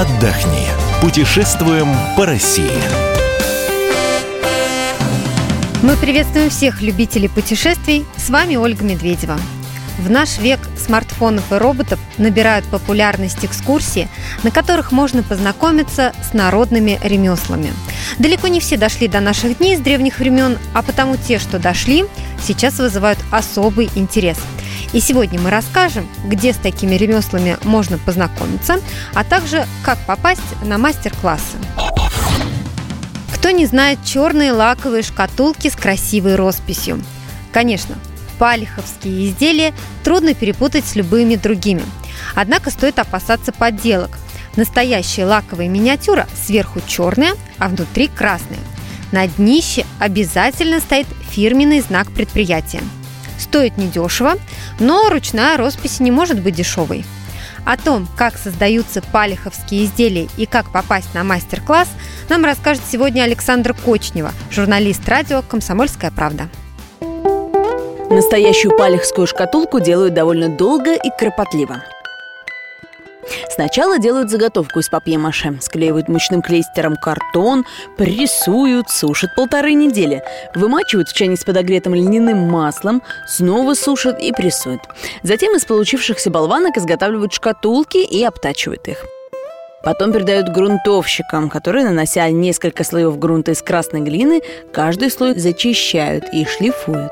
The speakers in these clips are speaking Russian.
отдохни. Путешествуем по России. Мы приветствуем всех любителей путешествий. С вами Ольга Медведева. В наш век смартфонов и роботов набирают популярность экскурсии, на которых можно познакомиться с народными ремеслами. Далеко не все дошли до наших дней с древних времен, а потому те, что дошли, сейчас вызывают особый интерес. И сегодня мы расскажем, где с такими ремеслами можно познакомиться, а также как попасть на мастер-классы. Кто не знает черные лаковые шкатулки с красивой росписью? Конечно, палиховские изделия трудно перепутать с любыми другими. Однако стоит опасаться подделок. Настоящая лаковая миниатюра сверху черная, а внутри красная. На днище обязательно стоит фирменный знак предприятия. Стоит недешево, но ручная роспись не может быть дешевой. О том, как создаются палиховские изделия и как попасть на мастер-класс, нам расскажет сегодня Александр Кочнева, журналист радио «Комсомольская правда». Настоящую палехскую шкатулку делают довольно долго и кропотливо. Сначала делают заготовку из папье-маше, склеивают мучным клейстером картон, прессуют, сушат полторы недели, вымачивают в чане с подогретым льняным маслом, снова сушат и прессуют. Затем из получившихся болванок изготавливают шкатулки и обтачивают их. Потом передают грунтовщикам, которые, нанося несколько слоев грунта из красной глины, каждый слой зачищают и шлифуют.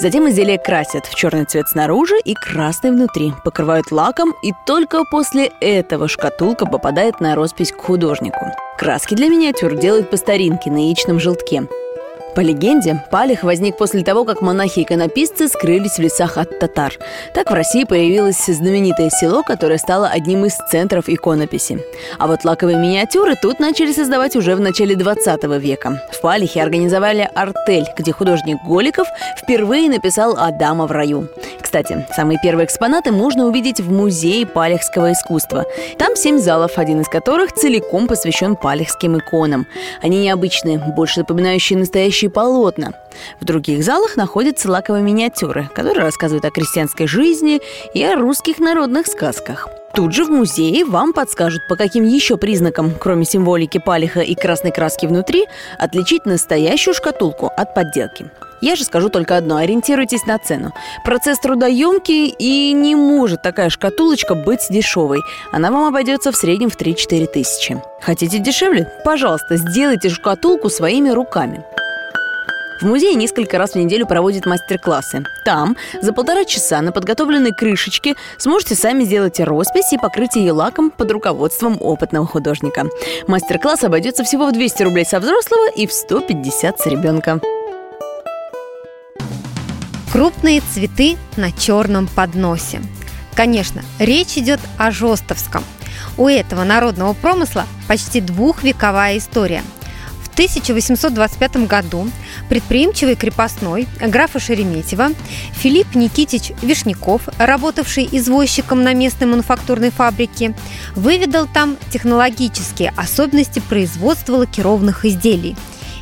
Затем изделие красят в черный цвет снаружи и красный внутри, покрывают лаком, и только после этого шкатулка попадает на роспись к художнику. Краски для миниатюр делают по старинке на яичном желтке. По легенде, Палих возник после того, как монахи-иконописцы скрылись в лесах от татар. Так в России появилось знаменитое село, которое стало одним из центров иконописи. А вот лаковые миниатюры тут начали создавать уже в начале 20 века. В Палихе организовали артель, где художник Голиков впервые написал «Адама в раю». Кстати, самые первые экспонаты можно увидеть в Музее палехского искусства. Там семь залов, один из которых целиком посвящен палехским иконам. Они необычные, больше напоминающие настоящие полотна. В других залах находятся лаковые миниатюры, которые рассказывают о крестьянской жизни и о русских народных сказках. Тут же в музее вам подскажут, по каким еще признакам, кроме символики палиха и красной краски внутри, отличить настоящую шкатулку от подделки. Я же скажу только одно – ориентируйтесь на цену. Процесс трудоемкий и не может такая шкатулочка быть дешевой. Она вам обойдется в среднем в 3-4 тысячи. Хотите дешевле? Пожалуйста, сделайте шкатулку своими руками. В музее несколько раз в неделю проводят мастер-классы. Там за полтора часа на подготовленной крышечке сможете сами сделать роспись и покрыть ее лаком под руководством опытного художника. Мастер-класс обойдется всего в 200 рублей со взрослого и в 150 с ребенка. Крупные цветы на черном подносе. Конечно, речь идет о жестовском. У этого народного промысла почти двухвековая история. В 1825 году предприимчивый крепостной графа Шереметьева Филипп Никитич Вишняков, работавший извозчиком на местной мануфактурной фабрике, выведал там технологические особенности производства лакированных изделий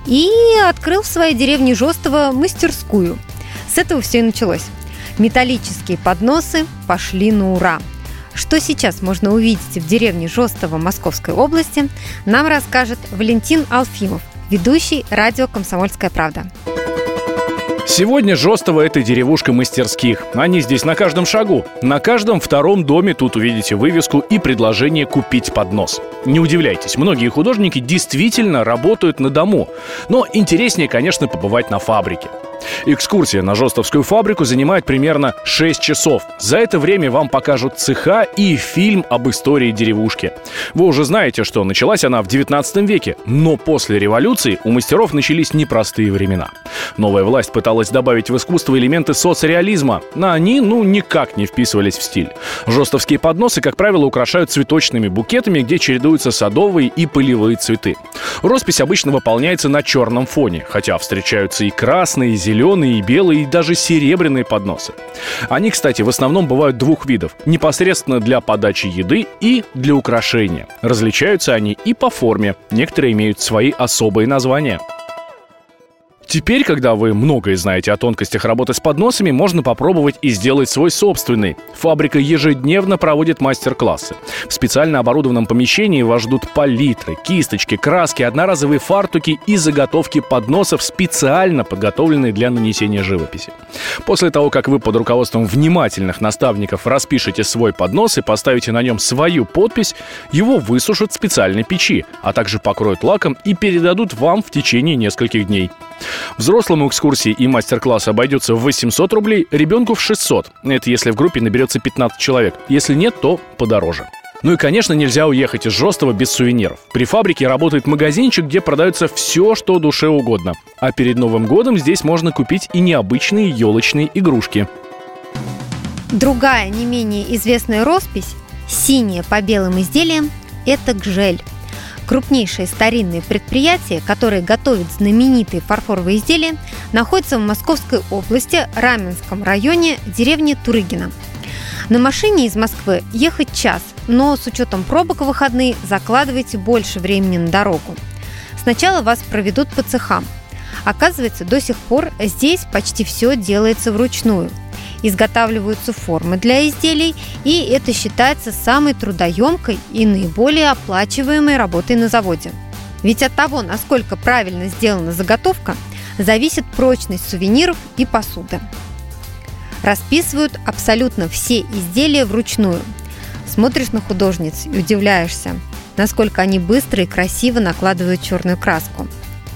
и открыл в своей деревне Жостово мастерскую – с этого все и началось. Металлические подносы пошли на ура. Что сейчас можно увидеть в деревне Жостово Московской области, нам расскажет Валентин Алфимов, ведущий радио «Комсомольская правда». Сегодня Жостово – это деревушка мастерских. Они здесь на каждом шагу. На каждом втором доме тут увидите вывеску и предложение купить поднос. Не удивляйтесь, многие художники действительно работают на дому. Но интереснее, конечно, побывать на фабрике. Экскурсия на Жостовскую фабрику занимает примерно 6 часов. За это время вам покажут цеха и фильм об истории деревушки. Вы уже знаете, что началась она в 19 веке, но после революции у мастеров начались непростые времена. Новая власть пыталась добавить в искусство элементы соцреализма, но они, ну, никак не вписывались в стиль. Жостовские подносы, как правило, украшают цветочными букетами, где чередуются садовые и полевые цветы. Роспись обычно выполняется на черном фоне, хотя встречаются и красные, и зеленые, и белые, и даже серебряные подносы. Они, кстати, в основном бывают двух видов. Непосредственно для подачи еды и для украшения. Различаются они и по форме. Некоторые имеют свои особые названия. Теперь, когда вы многое знаете о тонкостях работы с подносами, можно попробовать и сделать свой собственный. Фабрика ежедневно проводит мастер-классы. В специально оборудованном помещении вас ждут палитры, кисточки, краски, одноразовые фартуки и заготовки подносов, специально подготовленные для нанесения живописи. После того, как вы под руководством внимательных наставников распишете свой поднос и поставите на нем свою подпись, его высушат в специальной печи, а также покроют лаком и передадут вам в течение нескольких дней. Взрослому экскурсии и мастер-класс обойдется в 800 рублей, ребенку в 600. Это если в группе наберется 15 человек. Если нет, то подороже. Ну и, конечно, нельзя уехать из Жестова без сувениров. При фабрике работает магазинчик, где продается все, что душе угодно. А перед Новым годом здесь можно купить и необычные елочные игрушки. Другая, не менее известная роспись, синяя по белым изделиям, это гжель. Крупнейшее старинное предприятие, которое готовит знаменитые фарфоровые изделия, находится в Московской области, Раменском районе, деревне Турыгина. На машине из Москвы ехать час, но с учетом пробок в выходные закладывайте больше времени на дорогу. Сначала вас проведут по цехам. Оказывается, до сих пор здесь почти все делается вручную – изготавливаются формы для изделий, и это считается самой трудоемкой и наиболее оплачиваемой работой на заводе. Ведь от того, насколько правильно сделана заготовка, зависит прочность сувениров и посуды. Расписывают абсолютно все изделия вручную. Смотришь на художниц и удивляешься, насколько они быстро и красиво накладывают черную краску.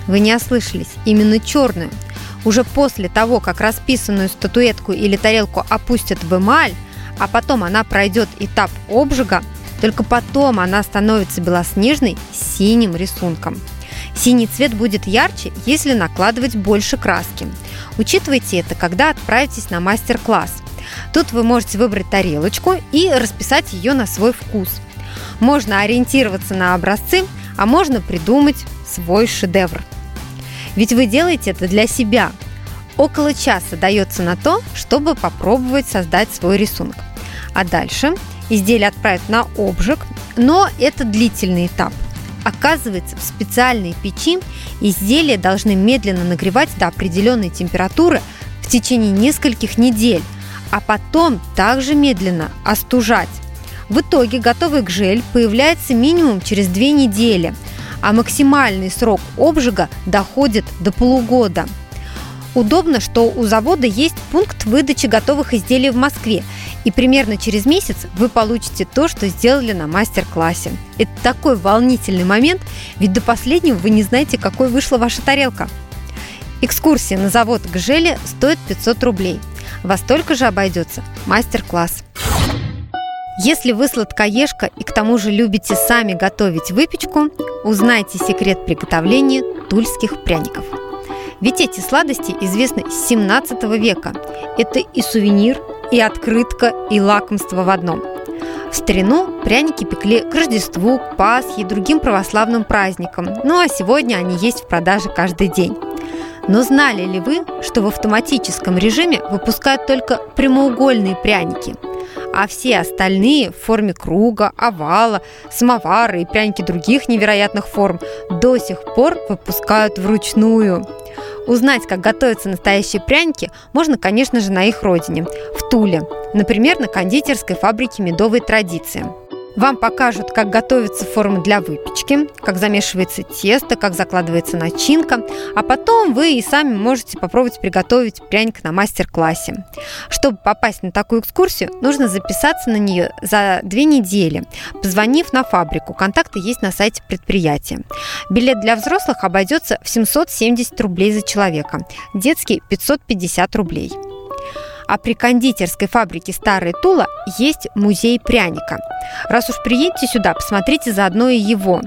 Вы не ослышались, именно черную – уже после того, как расписанную статуэтку или тарелку опустят в эмаль, а потом она пройдет этап обжига, только потом она становится белоснежной синим рисунком. Синий цвет будет ярче, если накладывать больше краски. Учитывайте это, когда отправитесь на мастер-класс. Тут вы можете выбрать тарелочку и расписать ее на свой вкус. Можно ориентироваться на образцы, а можно придумать свой шедевр – ведь вы делаете это для себя. Около часа дается на то, чтобы попробовать создать свой рисунок. А дальше изделие отправят на обжиг, но это длительный этап. Оказывается, в специальной печи изделия должны медленно нагревать до определенной температуры в течение нескольких недель, а потом также медленно остужать. В итоге готовый гжель появляется минимум через две недели – а максимальный срок обжига доходит до полугода. Удобно, что у завода есть пункт выдачи готовых изделий в Москве, и примерно через месяц вы получите то, что сделали на мастер-классе. Это такой волнительный момент, ведь до последнего вы не знаете, какой вышла ваша тарелка. Экскурсия на завод к Желе стоит 500 рублей. Во столько же обойдется мастер-класс. Если вы сладкоежка и к тому же любите сами готовить выпечку, узнайте секрет приготовления тульских пряников. Ведь эти сладости известны с 17 века. Это и сувенир, и открытка, и лакомство в одном. В старину пряники пекли к Рождеству, к Пасхе и другим православным праздникам, ну а сегодня они есть в продаже каждый день. Но знали ли вы, что в автоматическом режиме выпускают только прямоугольные пряники – а все остальные в форме круга, овала, самовара и пряники других невероятных форм до сих пор выпускают вручную. Узнать, как готовятся настоящие пряники, можно, конечно же, на их родине, в Туле, например, на кондитерской фабрике «Медовой традиции». Вам покажут, как готовится форма для выпечки, как замешивается тесто, как закладывается начинка, а потом вы и сами можете попробовать приготовить пряник на мастер-классе. Чтобы попасть на такую экскурсию, нужно записаться на нее за две недели, позвонив на фабрику. Контакты есть на сайте предприятия. Билет для взрослых обойдется в 770 рублей за человека, детский 550 рублей. А при кондитерской фабрике Старая Тула есть музей пряника. Раз уж приедете сюда, посмотрите заодно и его.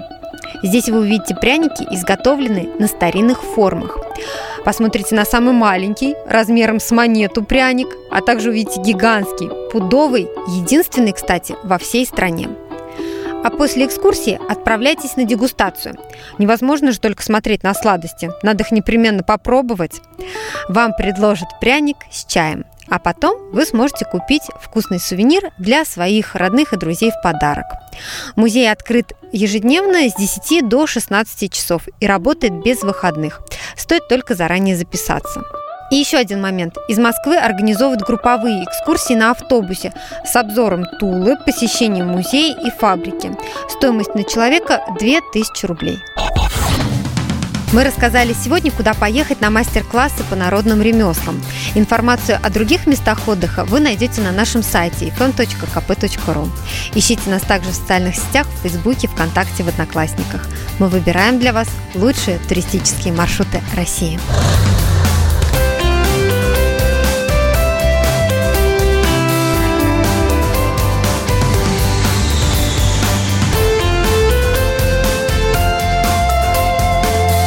Здесь вы увидите пряники, изготовленные на старинных формах. Посмотрите на самый маленький, размером с монету пряник, а также увидите гигантский, пудовый, единственный, кстати, во всей стране. А после экскурсии отправляйтесь на дегустацию. Невозможно же только смотреть на сладости, надо их непременно попробовать. Вам предложат пряник с чаем – А потом вы сможете купить вкусный сувенир для своих родных и друзей в подарок. Музей открыт ежедневно с 10 до 16 часов и работает без выходных. Стоит только заранее записаться. И еще один момент. Из Москвы организовывают групповые экскурсии на автобусе с обзором Тулы, посещением музея и фабрики. Стоимость на человека 2000 рублей. Мы рассказали сегодня, куда поехать на мастер-классы по народным ремеслам. Информацию о других местах отдыха вы найдете на нашем сайте fm.kp.ru. Ищите нас также в социальных сетях, в Фейсбуке, ВКонтакте, в Одноклассниках. Мы выбираем для вас лучшие туристические маршруты России.